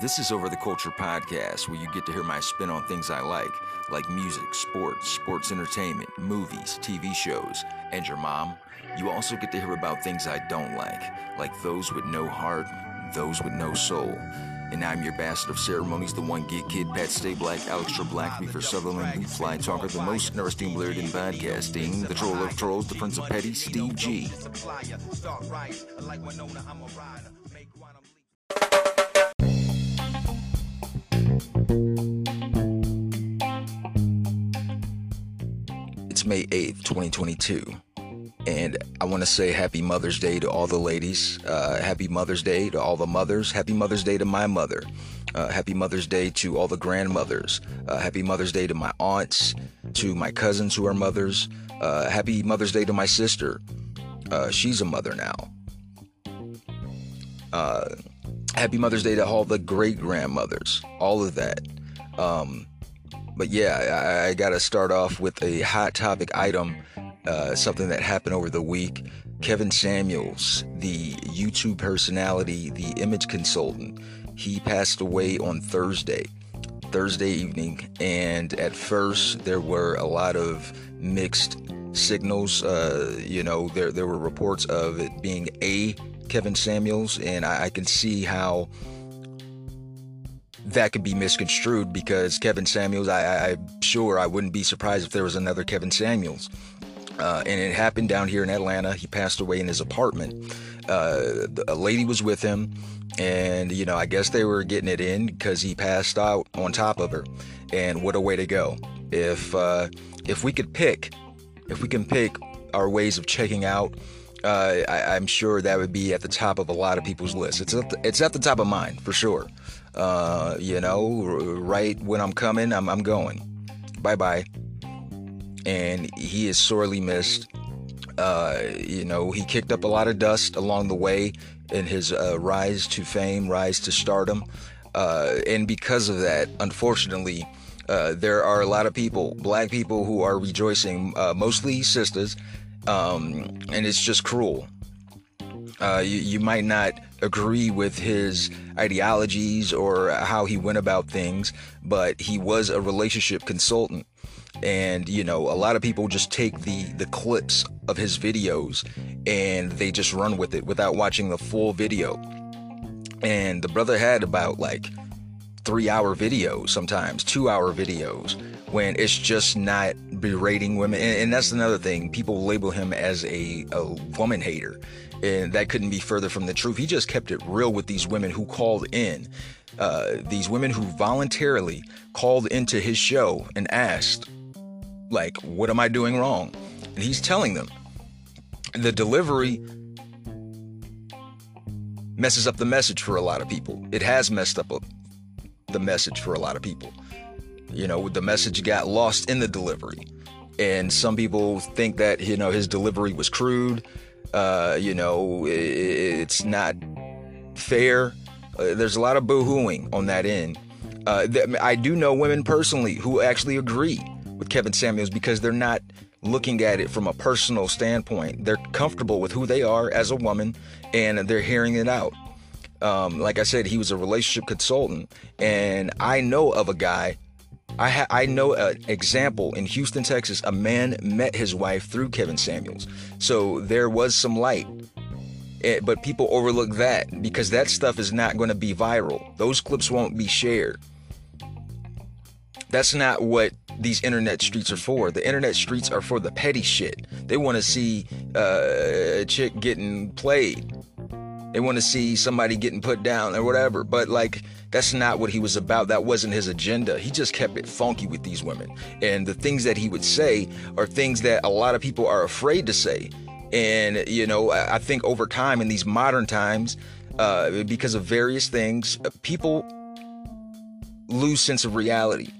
This is Over the Culture podcast, where you get to hear my spin on things I like, like music, sports, sports entertainment, movies, TV shows, and your mom. You also get to hear about things I don't like, like those with no heart, those with no soul. And I'm your bastard of ceremonies, the one get kid, Pat Stay Black, Alex Black, Reefer Sutherland, Blue Fly Talker, the most interesting blurred in podcasting, the troll of trolls, the prince of petty, Steve G. It's May 8th, 2022. And I want to say happy Mother's Day to all the ladies. Uh, happy Mother's Day to all the mothers. Happy Mother's Day to my mother. Uh, happy Mother's Day to all the grandmothers. Uh, happy Mother's Day to my aunts, to my cousins who are mothers. Uh, happy Mother's Day to my sister. Uh, she's a mother now. Happy Mother's Day to all the great grandmothers. All of that. Um, but yeah, I, I got to start off with a hot topic item uh, something that happened over the week. Kevin Samuels, the YouTube personality, the image consultant, he passed away on Thursday, Thursday evening. And at first, there were a lot of mixed signals. Uh, you know, there there were reports of it being a Kevin Samuels, and I, I can see how that could be misconstrued because Kevin Samuels, I, I'm sure I wouldn't be surprised if there was another Kevin Samuels. Uh, and it happened down here in Atlanta. He passed away in his apartment. Uh, a lady was with him, and you know, I guess they were getting it in because he passed out on top of her. And what a way to go! If uh, if we could pick, if we can pick our ways of checking out, uh, I, am sure that would be at the top of a lot of people's lists. It's at the, it's at the top of mine for sure. Uh, you know, right when I'm coming, I'm, I'm going. Bye bye and he is sorely missed. Uh, you know, he kicked up a lot of dust along the way in his uh, rise to fame, rise to stardom. Uh, and because of that, unfortunately, uh, there are a lot of people, black people, who are rejoicing, mostly sisters, um, and it's just cruel. Uh, you, you might not agree with his ideologies or how he went about things, but he was a relationship consultant and you know a lot of people just take the the clips of his videos and they just run with it without watching the full video and the brother had about like three hour videos sometimes two hour videos when it's just not berating women and, and that's another thing people label him as a, a woman hater and that couldn't be further from the truth he just kept it real with these women who called in uh, these women who voluntarily called into his show and asked like, what am I doing wrong? And he's telling them. The delivery messes up the message for a lot of people. It has messed up the message for a lot of people. You know, the message got lost in the delivery. And some people think that, you know, his delivery was crude. Uh, you know, it's not fair. Uh, there's a lot of boo-hooing on that end. Uh, I do know women personally who actually agree with Kevin Samuels because they're not looking at it from a personal standpoint. They're comfortable with who they are as a woman and they're hearing it out. Um, like I said, he was a relationship consultant, and I know of a guy. I ha- I know an example in Houston, Texas. A man met his wife through Kevin Samuels, so there was some light. It, eh, but people overlook that because that stuff is not going to be viral. Those clips won't be shared. That's not what these internet streets are for. The internet streets are for the petty shit. They want to see uh, a chick getting played. They want to see somebody getting put down or whatever. But like, that's not what he was about. That wasn't his agenda. He just kept it funky with these women. And the things that he would say are things that a lot of people are afraid to say. And, you know, I think over time in these modern times, uh, because of various things, uh, people lose sense of reality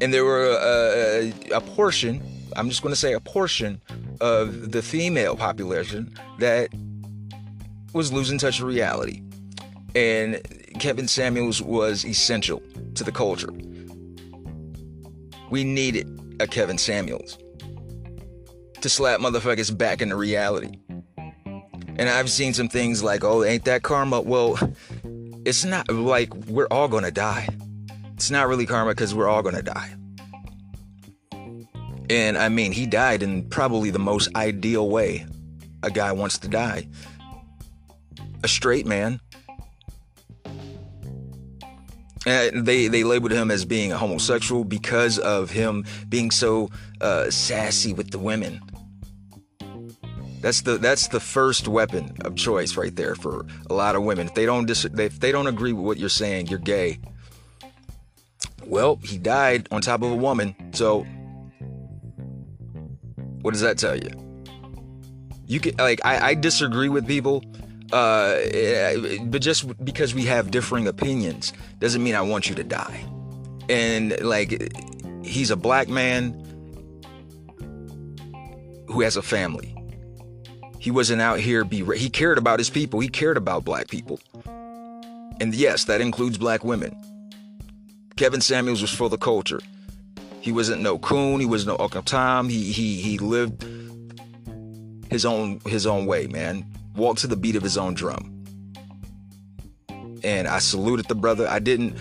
and there were a, a, a portion i'm just going to say a portion of the female population that was losing touch of reality and kevin samuels was essential to the culture we needed a kevin samuels to slap motherfuckers back into reality and i've seen some things like oh ain't that karma well it's not like we're all gonna die. It's not really karma because we're all gonna die. And I mean, he died in probably the most ideal way a guy wants to die. A straight man. And they they labeled him as being a homosexual because of him being so uh, sassy with the women. That's the that's the first weapon of choice right there for a lot of women. If they don't dis- if they don't agree with what you're saying, you're gay. Well, he died on top of a woman, so what does that tell you? You can like I, I disagree with people, uh, but just because we have differing opinions doesn't mean I want you to die. And like, he's a black man who has a family. He wasn't out here be he cared about his people. He cared about black people. And yes, that includes black women. Kevin Samuels was for the culture. He wasn't no coon, he was no Uncle Tom. He he he lived his own his own way, man. Walked to the beat of his own drum. And I saluted the brother. I didn't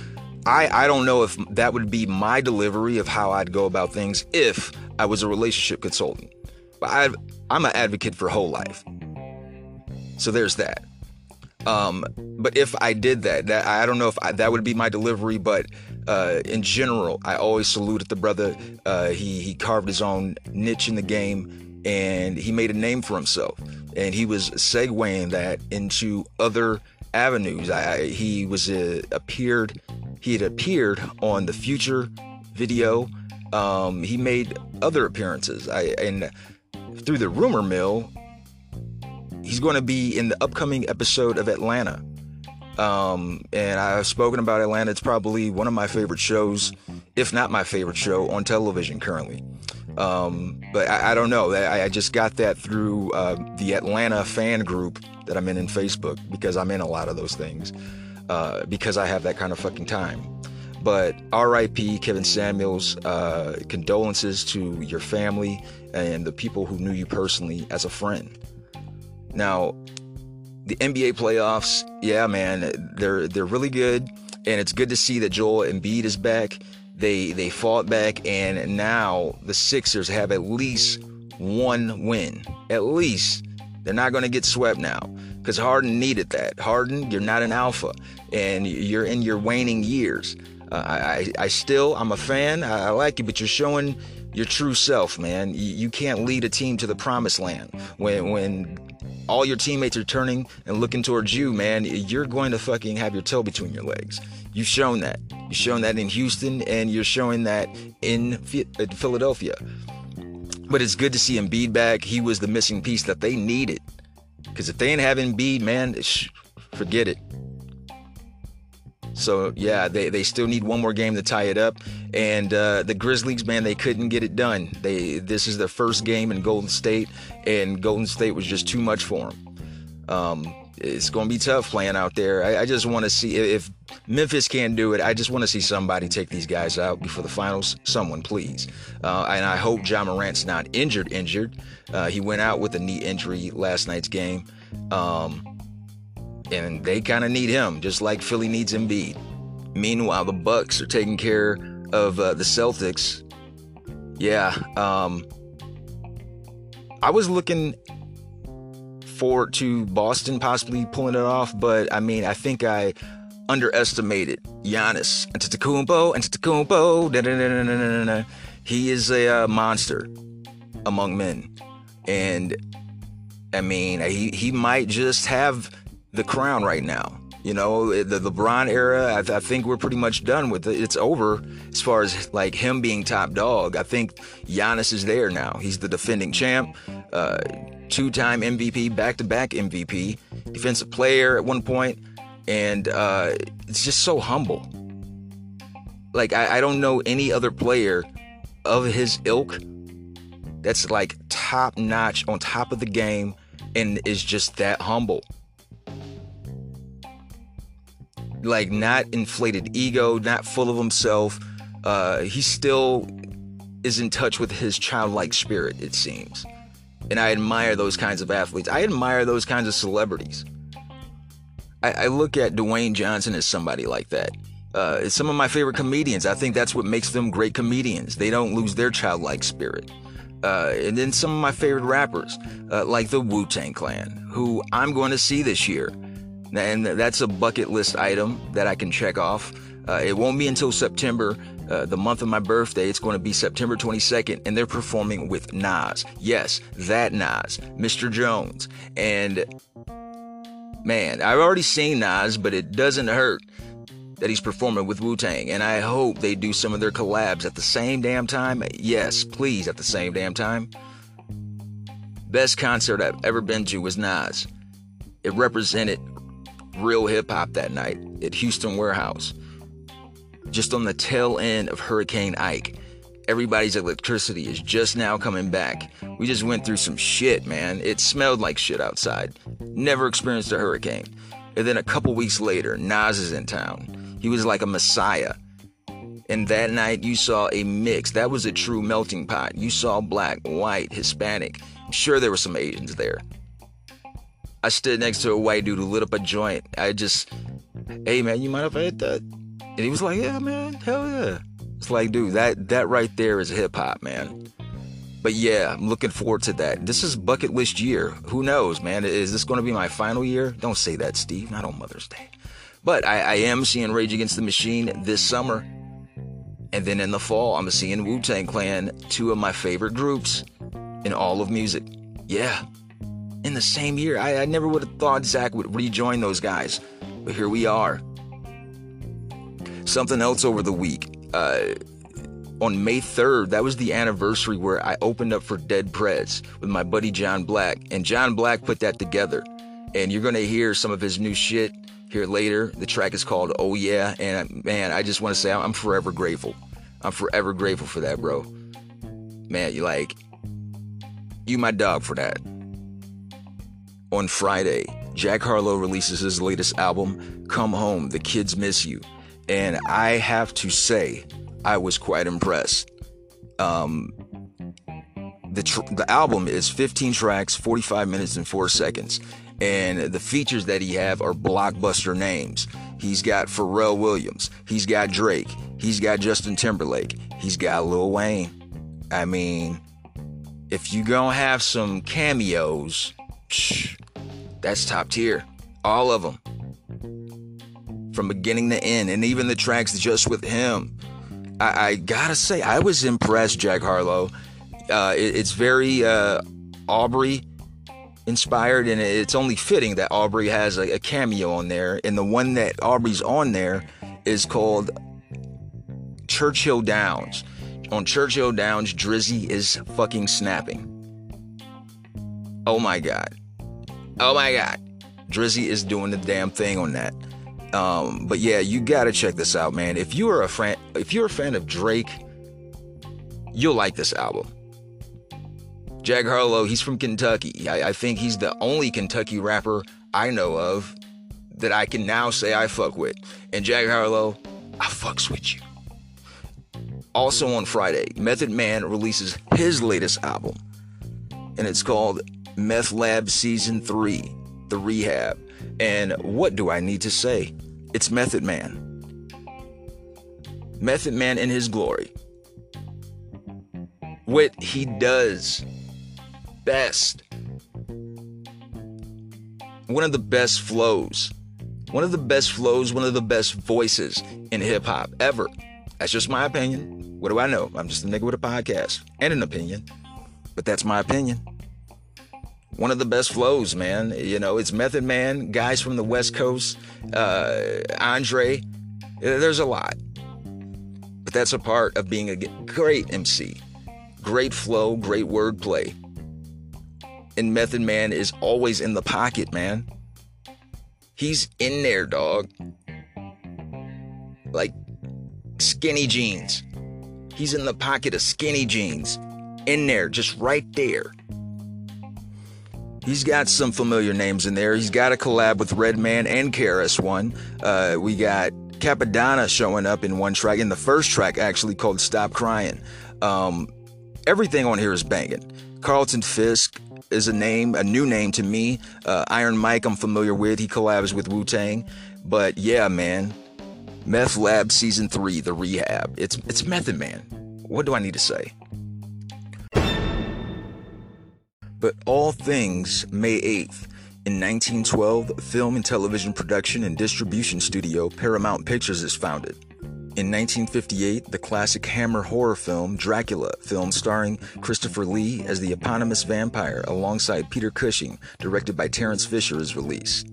I I don't know if that would be my delivery of how I'd go about things if I was a relationship consultant. But I I'm an advocate for whole life. So there's that. Um, but if I did that, that I don't know if I, that would be my delivery, but uh, in general, I always saluted the brother. Uh, he he carved his own niche in the game, and he made a name for himself. And he was segueing that into other avenues. I, he was uh, appeared. He had appeared on the Future video. Um, he made other appearances. I and through the rumor mill, he's going to be in the upcoming episode of Atlanta. Um, and I've spoken about Atlanta. It's probably one of my favorite shows, if not my favorite show on television currently. Um, but I, I, don't know. I, I, just got that through uh, the Atlanta fan group that I'm in in Facebook because I'm in a lot of those things uh, because I have that kind of fucking time. But RIP, Kevin Samuels, uh, condolences to your family and the people who knew you personally as a friend. Now, the NBA playoffs, yeah, man, they're they're really good, and it's good to see that Joel Embiid is back. They they fought back, and now the Sixers have at least one win. At least they're not going to get swept now because Harden needed that. Harden, you're not an alpha, and you're in your waning years. Uh, I, I still, I'm a fan. I, I like you, but you're showing your true self, man. You, you can't lead a team to the promised land when when all your teammates are turning and looking towards you, man. You're going to fucking have your tail between your legs. You've shown that. You've shown that in Houston, and you're showing that in Philadelphia. But it's good to see Embiid back. He was the missing piece that they needed. Because if they ain't having Embiid, man, sh- forget it. So yeah, they, they still need one more game to tie it up. And uh, the Grizzlies, man, they couldn't get it done. They this is their first game in Golden State, and Golden State was just too much for them. Um, it's going to be tough playing out there. I, I just want to see if Memphis can't do it. I just want to see somebody take these guys out before the finals. Someone, please. Uh, and I hope Ja Morant's not injured. Injured. Uh, he went out with a knee injury last night's game. Um, and they kind of need him, just like Philly needs Embiid. Meanwhile, the Bucks are taking care of uh, the Celtics. Yeah, um, I was looking forward to Boston possibly pulling it off, but I mean, I think I underestimated Giannis Antetokounmpo. Antetokounmpo. He is a uh, monster among men, and I mean, he he might just have the crown right now. You know, the LeBron era, I, th- I, think we're pretty much done with it. It's over as far as like him being top dog. I think Giannis is there now. He's the defending champ, uh, two time MVP, back to back MVP, defensive player at one point, and uh, it's just so humble. Like, I, I don't know any other player of his ilk that's like top notch on top of the game and is just that humble like not inflated ego, not full of himself. Uh, he still is in touch with his childlike spirit, it seems. And I admire those kinds of athletes. I admire those kinds of celebrities. I, I look at Dwayne Johnson as somebody like that. Uh, some of my favorite comedians. I think that's what makes them great comedians. They don't lose their childlike spirit. Uh, and then some of my favorite rappers, uh, like the Wu Tang Clan, who I'm going to see this year. And that's a bucket list item that I can check off. Uh, it won't be until September, uh, the month of my birthday. It's going to be September 22nd, and they're performing with Nas. Yes, that Nas, Mr. Jones. And man, I've already seen Nas, but it doesn't hurt that he's performing with Wu Tang, and I hope they do some of their collabs at the same damn time. Yes, please, at the same damn time. Best concert I've ever been to was Nas. It represented real hip hop that night at Houston Warehouse. Just on the tail end of Hurricane Ike. Everybody's electricity is just now coming back. We just went through some shit, man. It smelled like shit outside. Never experienced a hurricane. And then a couple weeks later, Nas is in town. He was like a messiah. And that night, you saw a mix. That was a true melting pot. You saw black, white, Hispanic. I'm Sure, there were some Asians there. I stood next to a white dude who lit up a joint. I just, hey man, you if I hit that? And he was like, yeah, man, hell yeah. It's like, dude, that that right there is hip hop, man. But yeah, I'm looking forward to that. This is bucket list year. Who knows, man? Is this going to be my final year? Don't say that, Steve. Not on Mother's Day. But I, I am seeing Rage Against the Machine this summer. And then in the fall, I'm seeing Wu Tang Clan, two of my favorite groups in all of music. Yeah. In the same year, I, I never would have thought Zach would rejoin those guys. But here we are. Something else over the week. Uh, on May 3rd, that was the anniversary where I opened up for Dead Prez with my buddy Jon Black. And Jon Black put that together. And you're going to hear some of his new shit here later. The track is called Oh Yeah. And man, I just want to say I'm forever grateful. I'm forever grateful for that, bro. Man, you like, you my dog for that. On Friday, Jack Harlow releases his latest album, Come Home, The Kids Miss You. And I have to say, I was quite impressed. Um, the, tr- the album is 15 tracks, 45 minutes, and 4 seconds and the features that he have are blockbuster names. He's got Pharrell Williams, he's got Drake, he's got Justin Timberlake, he's got Lil Wayne. I mean, if you gonna have some cameos, that's top tier. All of them. From beginning to end, and even the tracks just with him. I, I gotta say, I was impressed, Jack Harlow. Uh, it, it's very uh, Aubrey inspired, and it's only fitting that Aubrey has a, a cameo on there. And the one that Aubrey's on there is called Churchill Downs. On Churchill Downs, Drizzy is fucking snapping. Oh my god. Oh my god. Drizzy is doing the damn thing on that. Um, but yeah, you gotta check this out, man. If you are a fan, if you're a fan of Drake, you'll like this album. Jack Harlow, he's from Kentucky. I, I, think he's the only Kentucky rapper I know of that I can now say I fuck with. And Jack Harlow, I fucks with you. Also on Friday, Method Man releases his latest album, and it's called Meth Lab Season 3 The Rehab. And what do I need to say? It's Method Man. Method Man in his glory. What he does best. One of the best flows. One of the best flows, one of the best voices in hip hop ever. That's just my opinion. What do I know? I'm just a nigga with a podcast and an opinion. But that's my opinion. One of the best flows, man. You know, it's Method Man, guys from the West Coast, uh, Andre. There's a lot. But that's a part of being a great MC. Great flow, great wordplay and Method Man is always in the pocket, man. He's in there, dog. Like skinny jeans. He's in the pocket of skinny jeans. In there, just right there. He's got some familiar names in there. He's got a collab with Redman and KRS-One. Uh, we got Cappadonna showing up in one track, in the first track actually called Stop Crying. Um, everything on here is banging. Carlton Fisk, is a name, a new name to me. Uh, Iron Mike, I'm familiar with. He collabs with Wu Tang. But yeah, man, Meth Lab Season 3, The Rehab. It's, it's Method Man. What do I need to say? But all things May 8th. In 1912, film and television production and distribution studio Paramount Pictures is founded. In 1958, the classic Hammer horror film Dracula, film starring Christopher Lee as the eponymous vampire alongside Peter Cushing, directed by Terence Fisher, is released.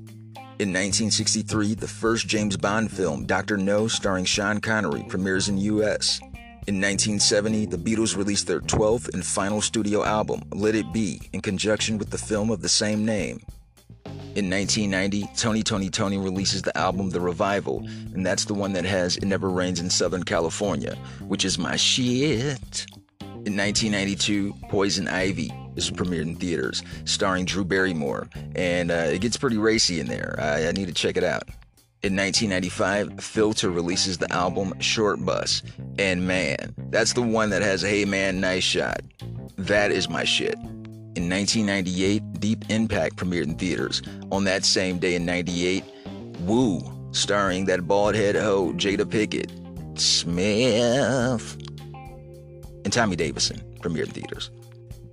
In 1963, the first James Bond film, Dr. No, starring Sean Connery, premieres in US. In 1970, the Beatles released their 12th and final studio album, Let It Be, in conjunction with the film of the same name. In 1990, Tony! Toni! Toné! releases the album The Revival, and that's the one that has It Never Rains in Southern California, which is my shit. In 1992, Poison Ivy is premiered in theaters, starring Drew Barrymore, and uh, it gets pretty racy in there. I, I need to check it out. In 1995, Filter releases the album Short Bus, and man, that's the one that has Hey Man, Nice Shot. That is my shit. In 1998, Deep Impact premiered in theaters. On that same day in 98, Woo, starring that bald head hoe Jada Pinkett, Smith, and Tommy Davidson premiered in theaters.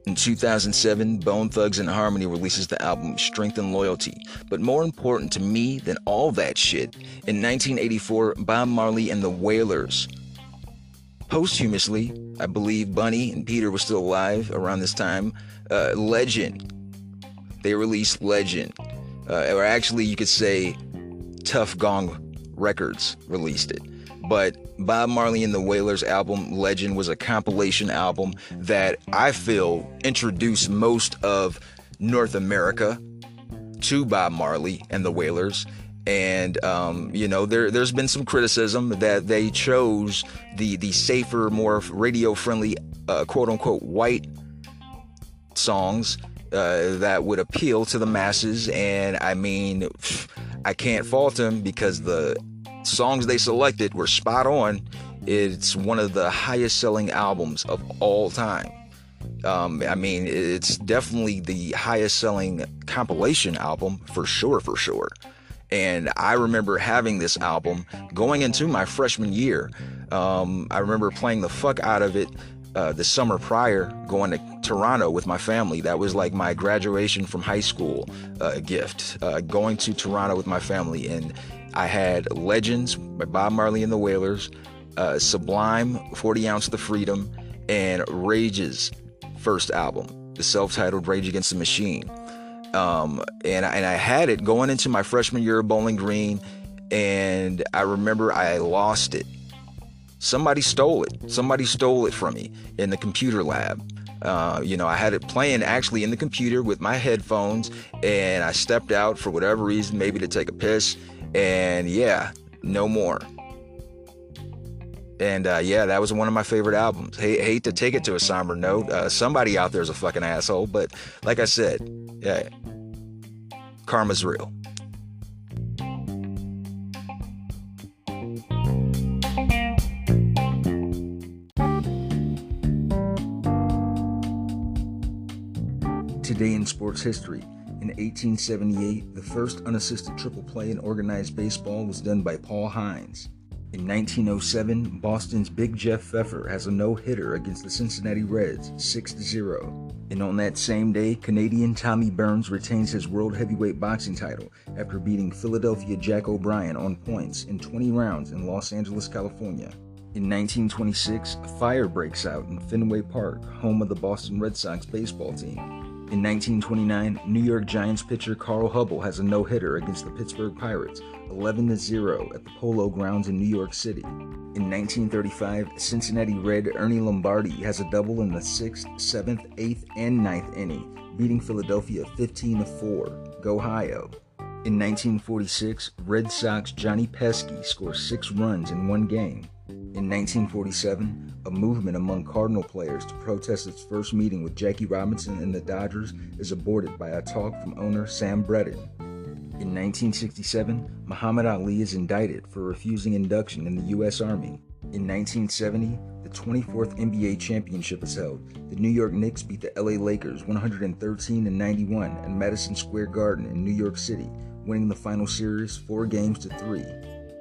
In 2007, Bone Thugs-n-Harmony releases the album Strength and Loyalty. But more important to me than all that shit, in 1984, Bob Marley and the Wailers. Posthumously, I believe Bunny and Peter were still alive around this time, uh, Legend. They released Legend. Uh, or actually, you could say Tuff Gong Records released it. But Bob Marley and the Wailers album Legend was a compilation album that I feel introduced most of North America to Bob Marley and the Wailers. And um, you know, there there's been some criticism that they chose the the safer, more radio friendly, uh, quote unquote, white songs uh, that would appeal to the masses. And I mean, I can't fault them because the songs they selected were spot on. It's one of the highest selling albums of all time. Um, I mean, it's definitely the highest selling compilation album for sure, for sure. And I remember having this album going into my freshman year. Um, I remember playing the fuck out of it uh, the summer prior, going to Toronto with my family. That was like my graduation from high school uh, gift, uh, going to Toronto with my family. And I had Legends by Bob Marley and the Wailers, uh, Sublime, 40 Ounce The Freedom, and Rage's first album, the self titled Rage Against the Machine. Um, and, I, and I had it going into my freshman year of Bowling Green, and I remember I lost it. Somebody stole it. Somebody stole it from me in the computer lab. Uh, you know, I had it playing actually in the computer with my headphones, and I stepped out for whatever reason, maybe to take a piss, and yeah, no more. And uh, yeah, that was one of my favorite albums. Hate, hate to take it to a somber note. Uh, somebody out there is a fucking asshole, but like I said, yeah, karma's real. Today in sports history. In 1878, the first unassisted triple play in organized baseball was done by Paul Hines. In 1907, Boston's Big Jeff Pfeffer has a no hitter against the Cincinnati Reds, 6 0. And on that same day, Canadian Tommy Burns retains his World Heavyweight Boxing title after beating Philadelphia Jack O'Brien on points in 20 rounds in Los Angeles, California. In 1926, a fire breaks out in Fenway Park, home of the Boston Red Sox baseball team. In 1929, New York Giants pitcher Carl Hubbell has a no hitter against the Pittsburgh Pirates, 11 0 at the Polo Grounds in New York City. In 1935, Cincinnati Red Ernie Lombardi has a double in the 6th, 7th, 8th, and 9th inning, beating Philadelphia 15 4. Go Ohio. In 1946, Red Sox Johnny Pesky scores six runs in one game. In 1947, a movement among Cardinal players to protest its first meeting with Jackie Robinson and the Dodgers is aborted by a talk from owner Sam Breadon. In In 1967, Muhammad Ali is indicted for refusing induction in the U.S. Army. In 1970, the 24th NBA championship is held. The New York Knicks beat the LA Lakers 113 91 at Madison Square Garden in New York City, winning the final series 4 games to 3.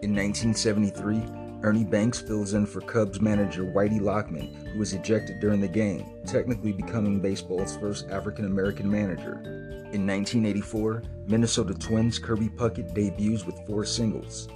In 1973, Ernie Banks fills in for Cubs manager Whitey Lockman, who was ejected during the game, technically becoming baseball's first African American manager. In 1984, Minnesota Twins Kirby Puckett debuts with four singles.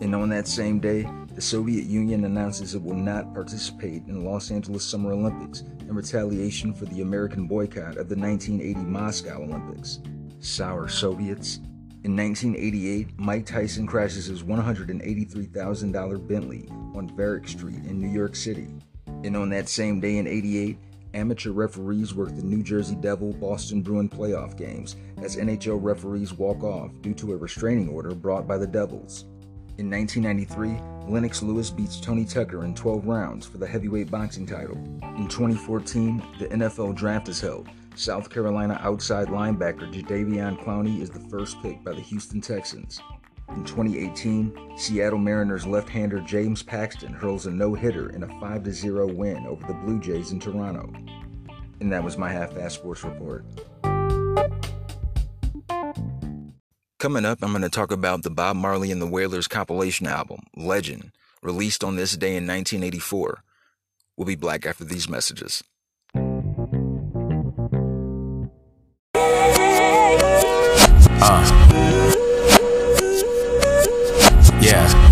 And on that same day, the Soviet Union announces it will not participate in the Los Angeles Summer Olympics in retaliation for the American boycott of the 1980 Moscow Olympics. Sour Soviets. In 1988, Mike Tyson crashes his $183,000 Bentley on Varick Street in New York City. And on that same day in 88, amateur referees work the New Jersey Devil Boston Bruin playoff games as NHL referees walk off due to a restraining order brought by the Devils. In 1993, Lennox Lewis beats Tony Tucker in 12 rounds for the heavyweight boxing title. In 2014, the NFL draft is held. South Carolina outside linebacker Jadeveon Clowney is the first pick by the Houston Texans. In 2018, Seattle Mariners left-hander James Paxton hurls a no-hitter in a 5-0 win over the Blue Jays in Toronto. And that was my half-ass sports report. Coming up, I'm going to talk about the Bob Marley and the Wailers compilation album, Legend, released on this day in 1984. We'll be back after these messages. Uh. Yeah.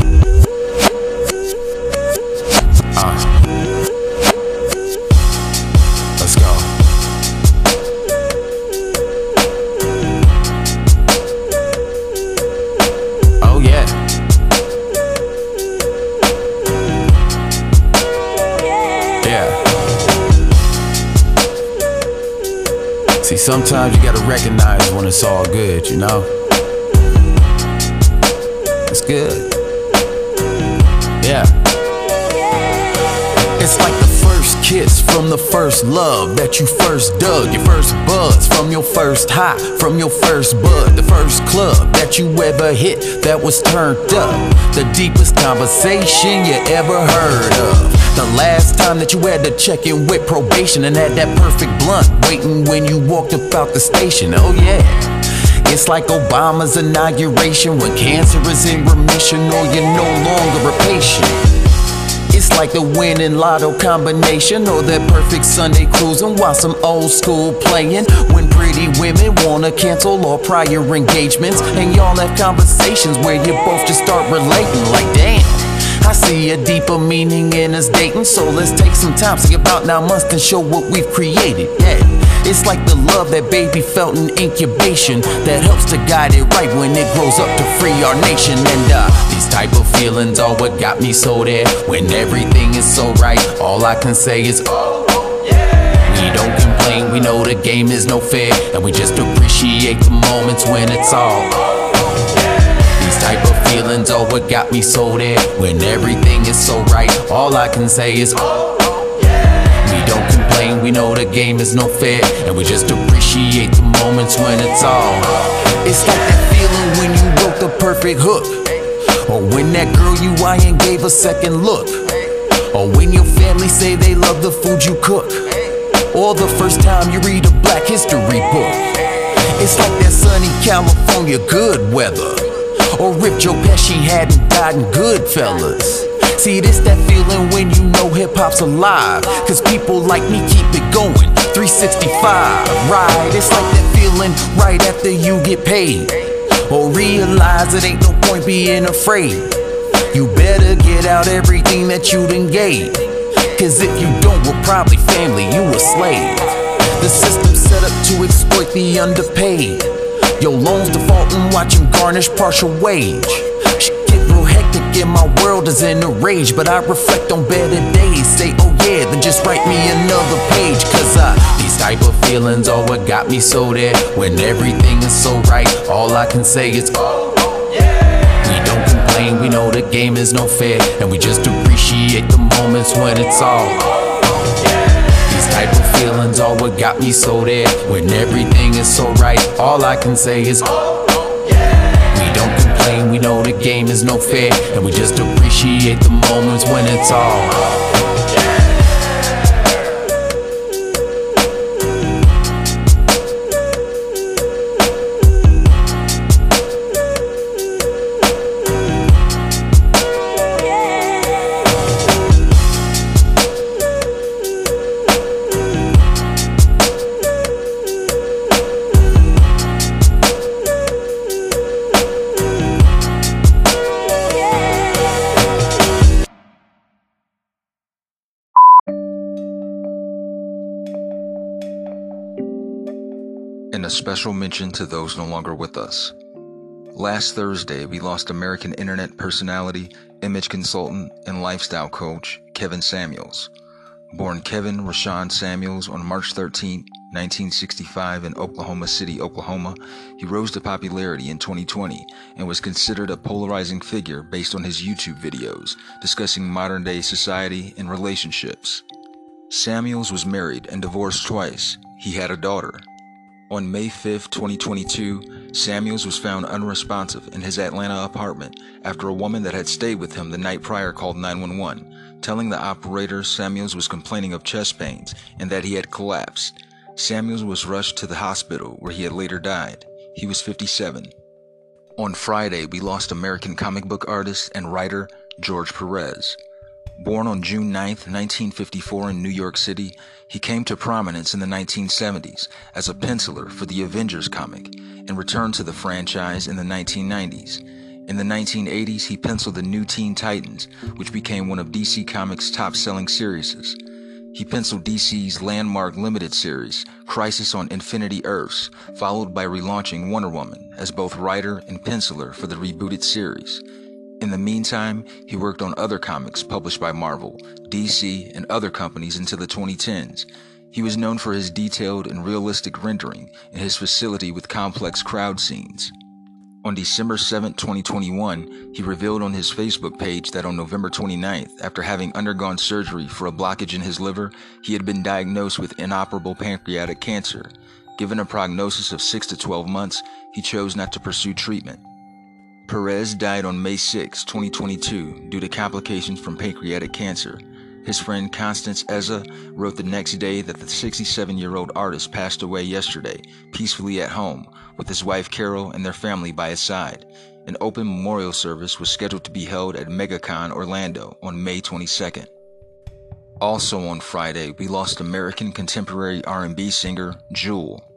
Sometimes you gotta recognize when it's all good, you know? It's good. Yeah. It's like the first kiss from the first love that you first dug, your first buzz from your first high, from your first bud, the first club that you ever hit that was turned up, the deepest conversation you ever heard of. The last time that you had to check in with probation and had that perfect blunt waiting when you walked about the station. Oh, yeah. It's like Obama's inauguration when cancer is in remission or you're no longer a patient. It's like the winning lotto combination or that perfect Sunday cruising while some old school playing. When pretty women wanna cancel all prior engagements, and y'all have conversations where you both just start relating like, damn. I see a deeper meaning in us dating, so let's take some time, see about nine months, and show what we've created. Yeah. It's like the love that baby felt in incubation that helps to guide it right when it grows up to free our nation. And uh, these type of feelings are what got me so there. When everything is so right, all I can say is oh. Yeah. We don't complain, we know the game is no fair, and we just appreciate the moments when it's all. Feelings are what got me so there. When everything is so right, all I can say is oh oh yeah. We don't complain, we know the game is no fair, and we just appreciate the moments when it's all. It's like that feeling when you wrote the perfect hook, or when that girl you eyeing gave a second look, or when your family say they love the food you cook, or the first time you read a Black History book. It's like that sunny California good weather, or if Joe Pesci hadn't died in Goodfellas. See, this that feeling when you know hip hop's alive. Cause people like me keep it going. 365, right? It's like that feeling right after you get paid. Or realize it ain't no point being afraid. You better get out everything that you done gave. Cause if you don't, we're probably family, you a slave. The system set up to exploit the underpaid. Your loans defaulting, watching garnish partial wage in my world is in a rage, but I reflect on better days. Say, oh yeah, then just write me another page. Cause uh, these type of feelings are what got me so there. When everything is so right, all I can say is, oh, yeah. We don't complain, we know the game is no fair. And we just appreciate the moments when it's all. Feelings are what got me so there. When everything is so right, all I can say is, oh, yeah. We don't complain, We know the game is no fair, and we just appreciate the moments when it's all. Special mention to those no longer with us. Last Thursday, we lost American internet personality, image consultant, and lifestyle coach Kevin Samuels. Born Kevin Rashawn Samuels on March 13, 1965, in Oklahoma City, Oklahoma, he rose to popularity in 2020 and was considered a polarizing figure based on his YouTube videos discussing modern day society and relationships. Samuels was married and divorced twice. He had a daughter. On May 5, 2022, Samuels was found unresponsive in his Atlanta apartment after a woman that had stayed with him the night prior called 911, telling the operator Samuels was complaining of chest pains and that he had collapsed. Samuels was rushed to the hospital where he had later died. He was 57. On Friday, we lost American comic book artist and writer George Perez. Born on June 9, 1954 in New York City, he came to prominence in the 1970s as a penciler for the Avengers comic and returned to the franchise in the 1990s. In the 1980s, he penciled the New Teen Titans, which became one of DC Comics' top-selling series. He penciled DC's landmark limited series, Crisis on Infinite Earths, followed by relaunching Wonder Woman as both writer and penciler for the rebooted series. In the meantime, he worked on other comics published by Marvel, DC, and other companies until the 2010s. He was known for his detailed and realistic rendering and his facility with complex crowd scenes. On December 7, 2021, he revealed on his Facebook page that on November 29th, after having undergone surgery for a blockage in his liver, he had been diagnosed with inoperable pancreatic cancer. Given a prognosis of 6 to 12 months, he chose not to pursue treatment. Perez died on May 6, 2022, due to complications from pancreatic cancer. His friend Constance Ezza wrote the next day that the 67 year old artist passed away yesterday, peacefully at home, with his wife Carol and their family by his side. An open memorial service was scheduled to be held at MegaCon Orlando on May 22nd. Also on Friday, we lost American contemporary R&B singer Jewell.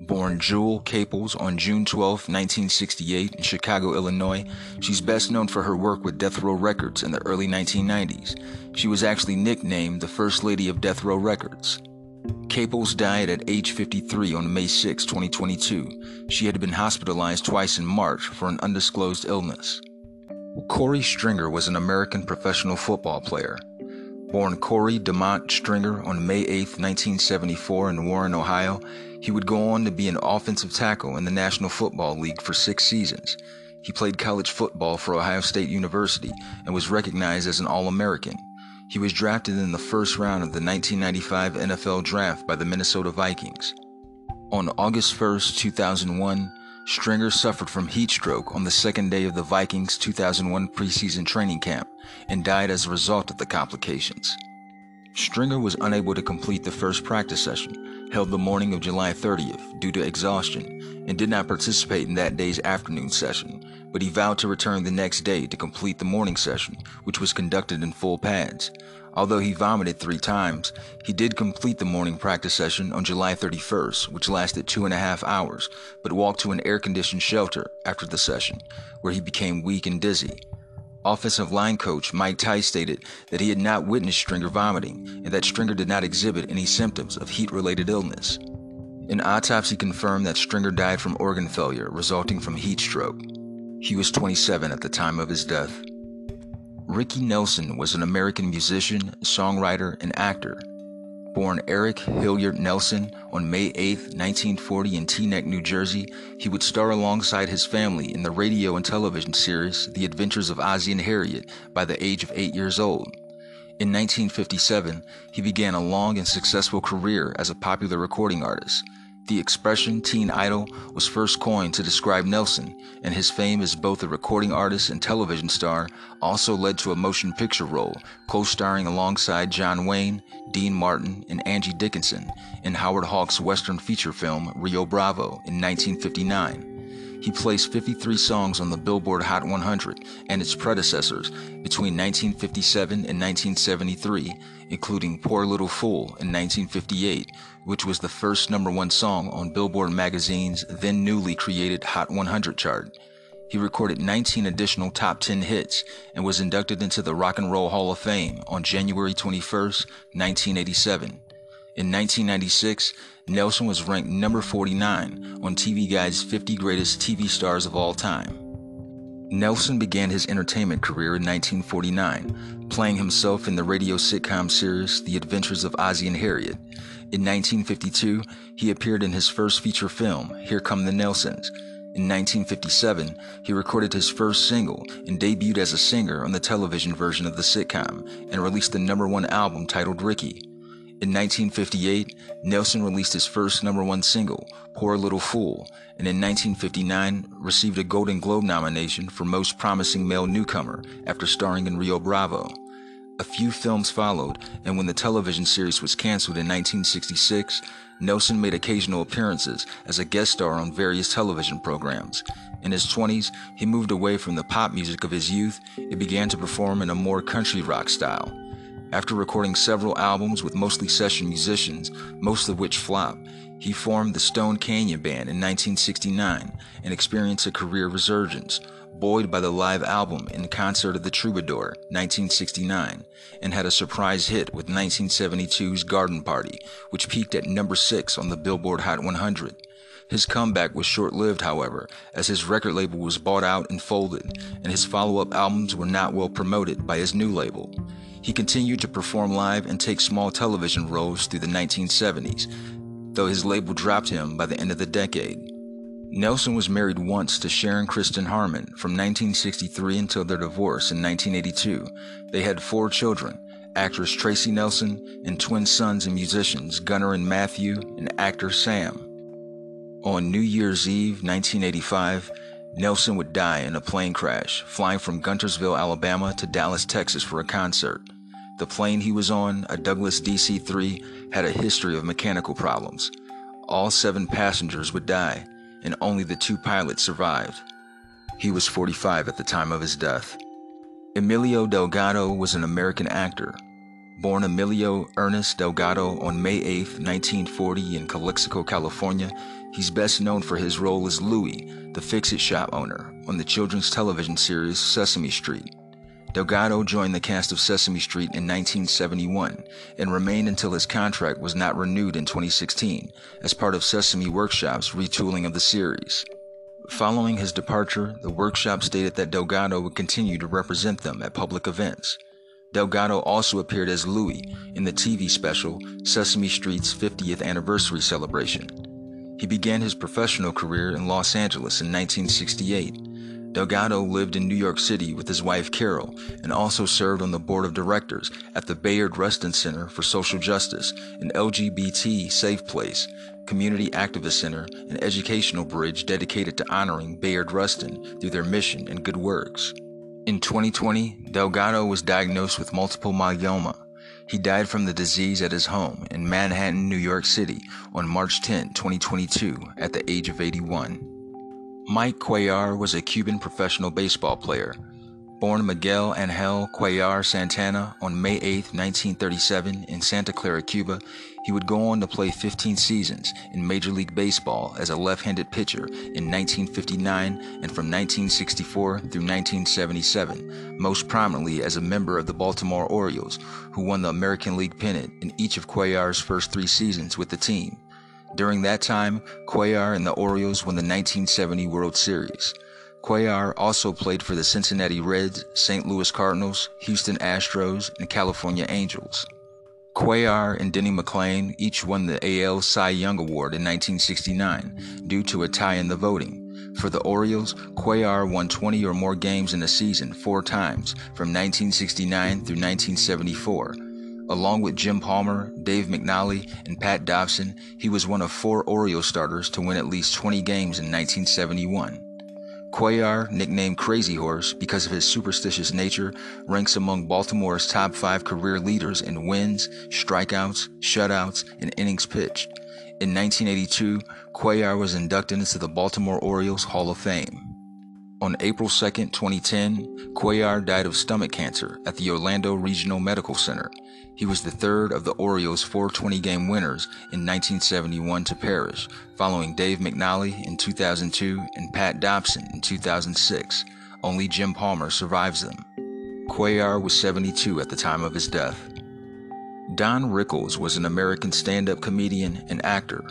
Born Jewell Caples on June 12, 1968, in Chicago, Illinois, she's best known for her work with Death Row Records in the early 1990s. She was actually nicknamed the First Lady of Death Row Records. Caples died at age 53 on May 6, 2022. She had been hospitalized twice in March for an undisclosed illness. Korey Stringer was an American professional football player. Born Korey Damont Stringer on May 8, 1974, in Warren, Ohio, he would go on to be an offensive tackle in the National Football League for six seasons. He played college football for Ohio State University and was recognized as an All American. He was drafted in the first round of the 1995 NFL Draft by the Minnesota Vikings. On August 1, 2001, Stringer suffered from heat stroke on the second day of the Vikings' 2001 preseason training camp and died as a result of the complications. Stringer was unable to complete the first practice session, held the morning of July 30th, due to exhaustion, and did not participate in that day's afternoon session, but he vowed to return the next day to complete the morning session, which was conducted in full pads. Although he vomited three times, he did complete the morning practice session on July 31st, which lasted two and a half hours, but walked to an air conditioned shelter after the session, where he became weak and dizzy. Offensive line coach Mike Tice stated that he had not witnessed Stringer vomiting and that Stringer did not exhibit any symptoms of heat related illness. An autopsy confirmed that Stringer died from organ failure resulting from heat stroke. He was 27 at the time of his death. Ricky Nelson was an American musician, songwriter, and actor. Born Eric Hilliard Nelson on May 8, 1940, in Teaneck, New Jersey, he would star alongside his family in the radio and television series The Adventures of Ozzie and Harriet by the age of eight years old. In 1957, he began a long and successful career as a popular recording artist. The expression teen idol was first coined to describe Nelson, and his fame as both a recording artist and television star also led to a motion picture role, co starring alongside John Wayne, Dean Martin, and Angie Dickinson in Howard Hawks' Western feature film Rio Bravo in 1959. He placed 53 songs on the Billboard Hot 100 and its predecessors between 1957 and 1973, including Poor Little Fool in 1958, which was the first number one song on Billboard magazine's then newly created Hot 100 chart. He recorded 19 additional top 10 hits and was inducted into the Rock and Roll Hall of Fame on January 21, 1987. In 1996, Nelson was ranked number 49 on TV Guide's 50 Greatest TV Stars of All Time. Nelson began his entertainment career in 1949, playing himself in the radio sitcom series The Adventures of Ozzie and Harriet. In 1952, he appeared in his first feature film, Here Come the Nelsons. In 1957, he recorded his first single and debuted as a singer on the television version of the sitcom and released the number one album titled Ricky. In 1958, Nelson released his first number one single, Poor Little Fool, and in 1959 received a Golden Globe nomination for Most Promising Male Newcomer after starring in Rio Bravo. A few films followed, and when the television series was canceled in 1966, Nelson made occasional appearances as a guest star on various television programs. In his 20s, he moved away from the pop music of his youth and began to perform in a more country rock style. After recording several albums with mostly session musicians, most of which flopped, he formed the Stone Canyon Band in 1969 and experienced a career resurgence, buoyed by the live album In Concert of the Troubadour, 1969, and had a surprise hit with 1972's Garden Party, which peaked at number 6 on the Billboard Hot 100. His comeback was short lived, however, as his record label was bought out and folded, and his follow up albums were not well promoted by his new label. He continued to perform live and take small television roles through the 1970s, though his label dropped him by the end of the decade. Nelson was married once to Sharon Kristen Harmon from 1963 until their divorce in 1982. They had four children actress Tracy Nelson and twin sons and musicians Gunnar and Matthew and actor Sam. On New Year's Eve 1985, Nelson would die in a plane crash, flying from Guntersville, Alabama to Dallas, Texas for a concert. The plane he was on, a Douglas DC 3, had a history of mechanical problems. All seven passengers would die, and only the two pilots survived. He was 45 at the time of his death. Emilio Delgado was an American actor. Born Emilio Ernest Delgado on May 8, 1940, in Calexico, California, he's best known for his role as Louie, the fix it shop owner, on the children's television series Sesame Street. Delgado joined the cast of Sesame Street in 1971 and remained until his contract was not renewed in 2016 as part of Sesame Workshop's retooling of the series. Following his departure, the workshop stated that Delgado would continue to represent them at public events. Delgado also appeared as Louie in the TV special Sesame Street's 50th anniversary celebration. He began his professional career in Los Angeles in 1968 Delgado lived in New York City with his wife Carol and also served on the board of directors at the Bayard Rustin Center for Social Justice, an LGBT safe place, community activist center, and educational bridge dedicated to honoring Bayard Rustin through their mission and good works. In 2020, Delgado was diagnosed with multiple myeloma. He died from the disease at his home in Manhattan, New York City on March 10, 2022, at the age of 81. Mike Cuellar was a Cuban professional baseball player. Born Miguel Angel Cuellar Santana on May 8, 1937, in Santa Clara, Cuba, he would go on to play 15 seasons in Major League Baseball as a left handed pitcher in 1959 and from 1964 through 1977, most prominently as a member of the Baltimore Orioles, who won the American League pennant in each of Cuellar's first three seasons with the team. During that time, Cuellar and the Orioles won the 1970 World Series. Cuellar also played for the Cincinnati Reds, St. Louis Cardinals, Houston Astros, and California Angels. Cuellar and Denny McLain each won the AL Cy Young Award in 1969 due to a tie in the voting. For the Orioles, Cuellar won 20 or more games in a season four times from 1969 through 1974. Along with Jim Palmer, Dave McNally, and Pat Dobson, he was one of four Orioles starters to win at least 20 games in 1971. Cuellar, nicknamed Crazy Horse because of his superstitious nature, ranks among Baltimore's top five career leaders in wins, strikeouts, shutouts, and innings pitched. In 1982, Cuellar was inducted into the Baltimore Orioles Hall of Fame. On April 2, 2010, Cuellar died of stomach cancer at the Orlando Regional Medical Center. He was the third of the Orioles' 420 game winners in 1971 to perish, following Dave McNally in 2002 and Pat Dobson in 2006. Only Jim Palmer survives them. Cuellar was 72 at the time of his death. Don Rickles was an American stand up comedian and actor.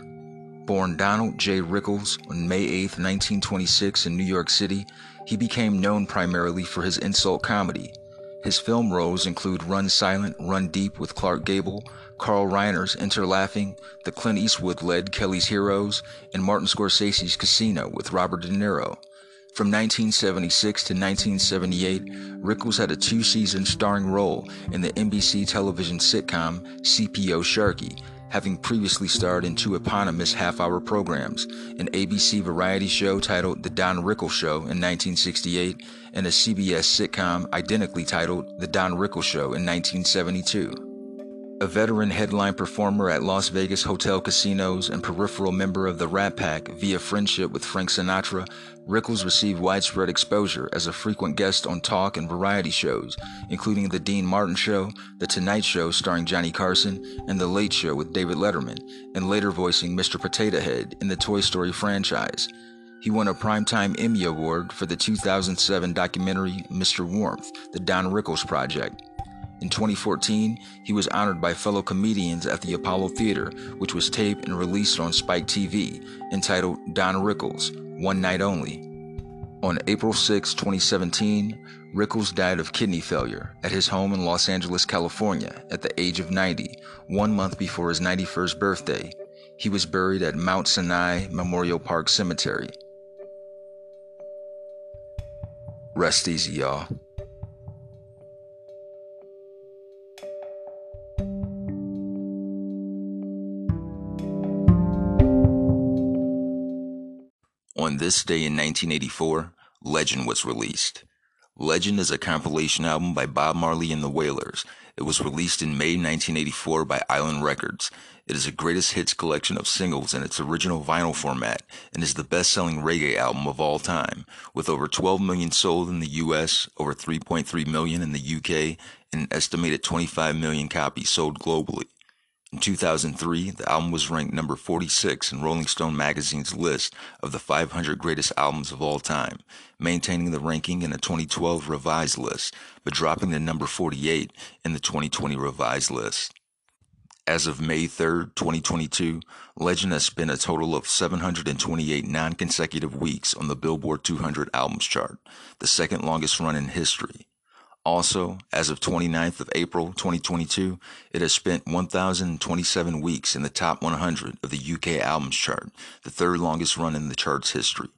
Born Donald J. Rickles on May 8, 1926, in New York City, he became known primarily for his insult comedy. His film roles include Run Silent, Run Deep with Clark Gable, Carl Reiner's Enter Laughing, the Clint Eastwood led Kelly's Heroes, and Martin Scorsese's Casino with Robert De Niro. From 1976 to 1978, Rickles had a two season starring role in the NBC television sitcom CPO Sharkey, having previously starred in two eponymous half hour programs an ABC variety show titled The Don Rickles Show in 1968 and a CBS sitcom identically titled The Don Rickles Show in 1972. A veteran headline performer at Las Vegas hotel casinos and peripheral member of the Rat Pack via friendship with Frank Sinatra, Rickles received widespread exposure as a frequent guest on talk and variety shows, including The Dean Martin Show, The Tonight Show starring Johnny Carson, and The Late Show with David Letterman, and later voicing Mr. Potato Head in the Toy Story franchise. He won a Primetime Emmy Award for the 2007 documentary Mr. Warmth, The Don Rickles Project. In 2014, he was honored by fellow comedians at the Apollo Theater, which was taped and released on Spike TV, entitled Don Rickles One Night Only. On April 6, 2017, Rickles died of kidney failure at his home in Los Angeles, California, at the age of 90, one month before his 91st birthday. He was buried at Mount Sinai Memorial Park Cemetery. Rest easy, y'all. On this day in 1984, Legend was released. Legend is a compilation album by Bob Marley and the Wailers. It was released in May 1984 by Island Records. It is a greatest hits collection of singles in its original vinyl format and is the best selling reggae album of all time, with over 12 million sold in the US, over 3.3 million in the UK, and an estimated 25 million copies sold globally. In 2003, the album was ranked number 46 in Rolling Stone magazine's list of the 500 greatest albums of all time, maintaining the ranking in the 2012 revised list, but dropping to number 48 in the 2020 revised list. As of May 3, 2022, Legend has spent a total of 728 non consecutive weeks on the Billboard 200 albums chart, the second longest run in history. Also, as of 29th of April 2022, it has spent 1,027 weeks in the top 100 of the UK albums chart, the third longest run in the chart's history.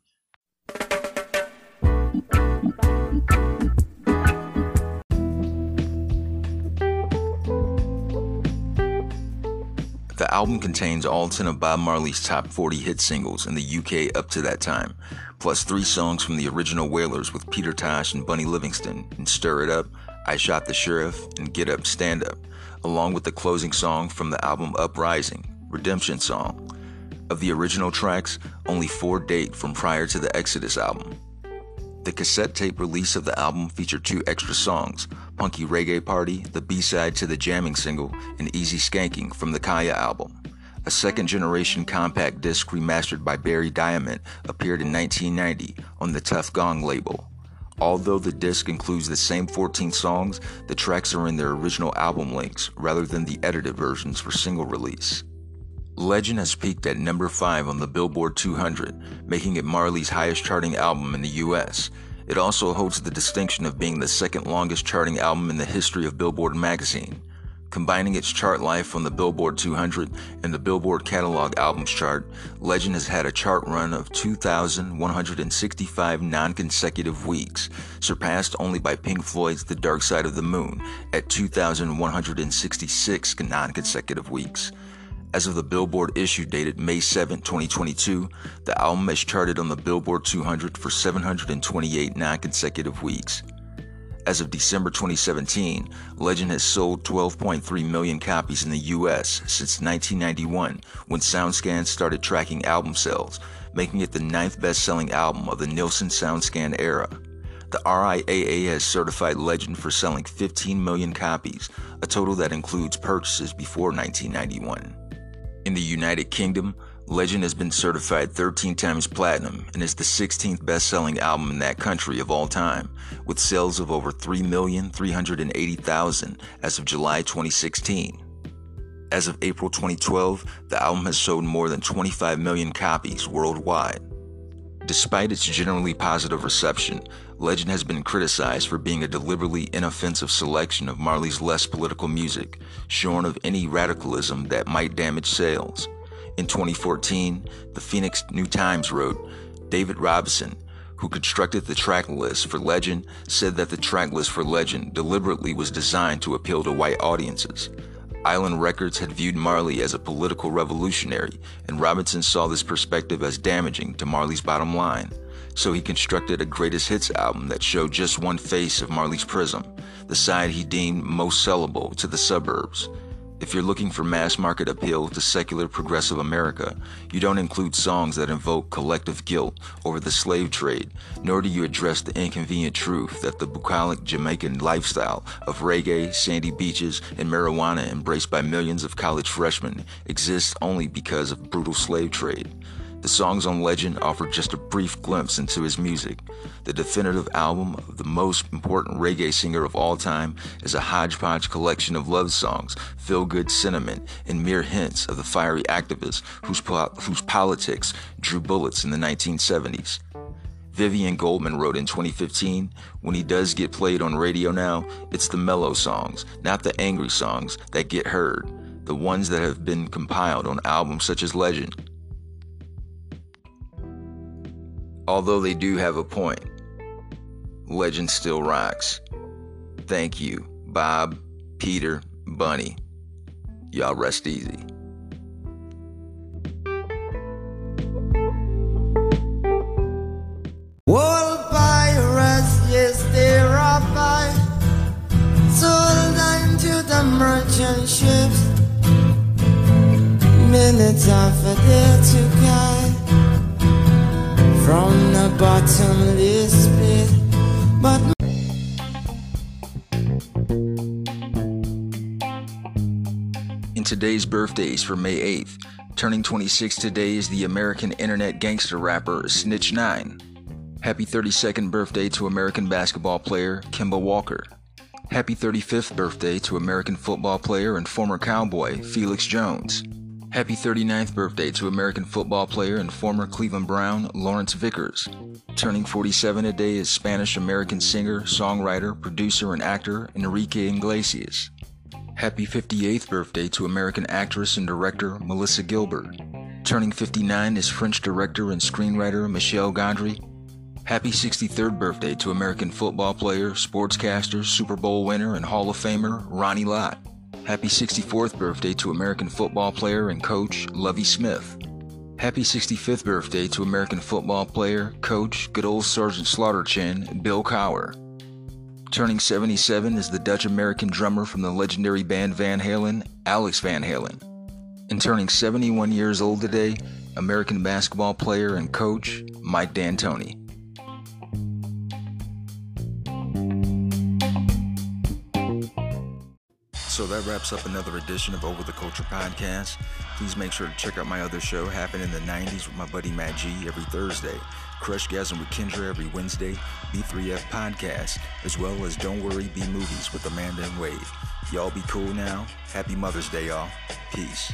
The album contains all 10 of Bob Marley's top 40 hit singles in the UK up to that time, plus three songs from the original Wailers with Peter Tosh and Bunny Livingston in Stir It Up, I Shot the Sheriff, and Get Up, Stand Up, along with the closing song from the album Uprising, Redemption Song. Of the original tracks, only four date from prior to the Exodus album. The cassette tape release of the album featured two extra songs Punky Reggae Party, the B side to the jamming single, and Easy Skanking from the Kaya album. A second generation compact disc remastered by Barry Diamond appeared in 1990 on the Tuff Gong label. Although the disc includes the same 14 songs, the tracks are in their original album links rather than the edited versions for single release. Legend has peaked at number 5 on the Billboard 200, making it Marley's highest charting album in the US. It also holds the distinction of being the second longest charting album in the history of Billboard magazine. Combining its chart life on the Billboard 200 and the Billboard Catalog Albums chart, Legend has had a chart run of 2,165 non consecutive weeks, surpassed only by Pink Floyd's The Dark Side of the Moon at 2,166 non consecutive weeks. As of the Billboard issue dated May 7, 2022, the album has charted on the Billboard 200 for 728 non consecutive weeks. As of December 2017, Legend has sold 12.3 million copies in the US since 1991 when SoundScan started tracking album sales, making it the ninth best selling album of the Nielsen SoundScan era. The RIAA has certified Legend for selling 15 million copies, a total that includes purchases before 1991. In the United Kingdom, Legend has been certified 13 times platinum and is the 16th best selling album in that country of all time, with sales of over 3,380,000 as of July 2016. As of April 2012, the album has sold more than 25 million copies worldwide. Despite its generally positive reception, Legend has been criticized for being a deliberately inoffensive selection of Marley's less political music, shorn of any radicalism that might damage sales. In 2014, the Phoenix New Times wrote David Robinson, who constructed the track list for Legend, said that the track list for Legend deliberately was designed to appeal to white audiences. Island Records had viewed Marley as a political revolutionary, and Robinson saw this perspective as damaging to Marley's bottom line. So he constructed a greatest hits album that showed just one face of Marley's prism, the side he deemed most sellable to the suburbs. If you're looking for mass market appeal to secular progressive America, you don't include songs that invoke collective guilt over the slave trade, nor do you address the inconvenient truth that the bucolic Jamaican lifestyle of reggae, sandy beaches, and marijuana embraced by millions of college freshmen exists only because of brutal slave trade. The songs on Legend offer just a brief glimpse into his music. The definitive album of the most important reggae singer of all time is a hodgepodge collection of love songs, feel good sentiment, and mere hints of the fiery activist whose, po- whose politics drew bullets in the 1970s. Vivian Goldman wrote in 2015, when he does get played on radio now, it's the mellow songs, not the angry songs, that get heard, the ones that have been compiled on albums such as Legend. Although they do have a point, legend still rocks. Thank you, Bob, Peter, Bunny. Y'all rest easy. Yes, they are by. Sold the merchant ships. Minutes a from the bottomless pit. But In today's birthdays for May 8th, turning 26 today is the American internet gangster rapper Snitch 9. Happy 32nd birthday to American basketball player Kemba Walker. Happy 35th birthday to American football player and former cowboy Felix Jones. Happy 39th birthday to American football player and former Cleveland Brown Lawrence Vickers. Turning 47 today is Spanish American singer, songwriter, producer, and actor Enrique Iglesias. Happy 58th birthday to American actress and director Melissa Gilbert. Turning 59 is French director and screenwriter Michel Gondry. Happy 63rd birthday to American football player, sportscaster, Super Bowl winner, and Hall of Famer Ronnie Lott. Happy 64th birthday to American football player and coach Lovie Smith. Happy 65th birthday to American football player, coach, good old Sergeant Slaughterchin, Bill Cowher. Turning 77 is the Dutch American drummer from the legendary band Van Halen, Alex Van Halen. And turning 71 years old today, American basketball player and coach Mike D'Antoni. So that wraps up another edition of Over the Culture podcast. Please make sure to check out my other show, Happened in the 90s with my buddy Matt G every Thursday, Crush Gasm with Kendra every Wednesday, B3F podcast, as well as Don't Worry Be Movies with Amanda and Wade. Y'all be cool now. Happy Mother's Day, y'all. Peace.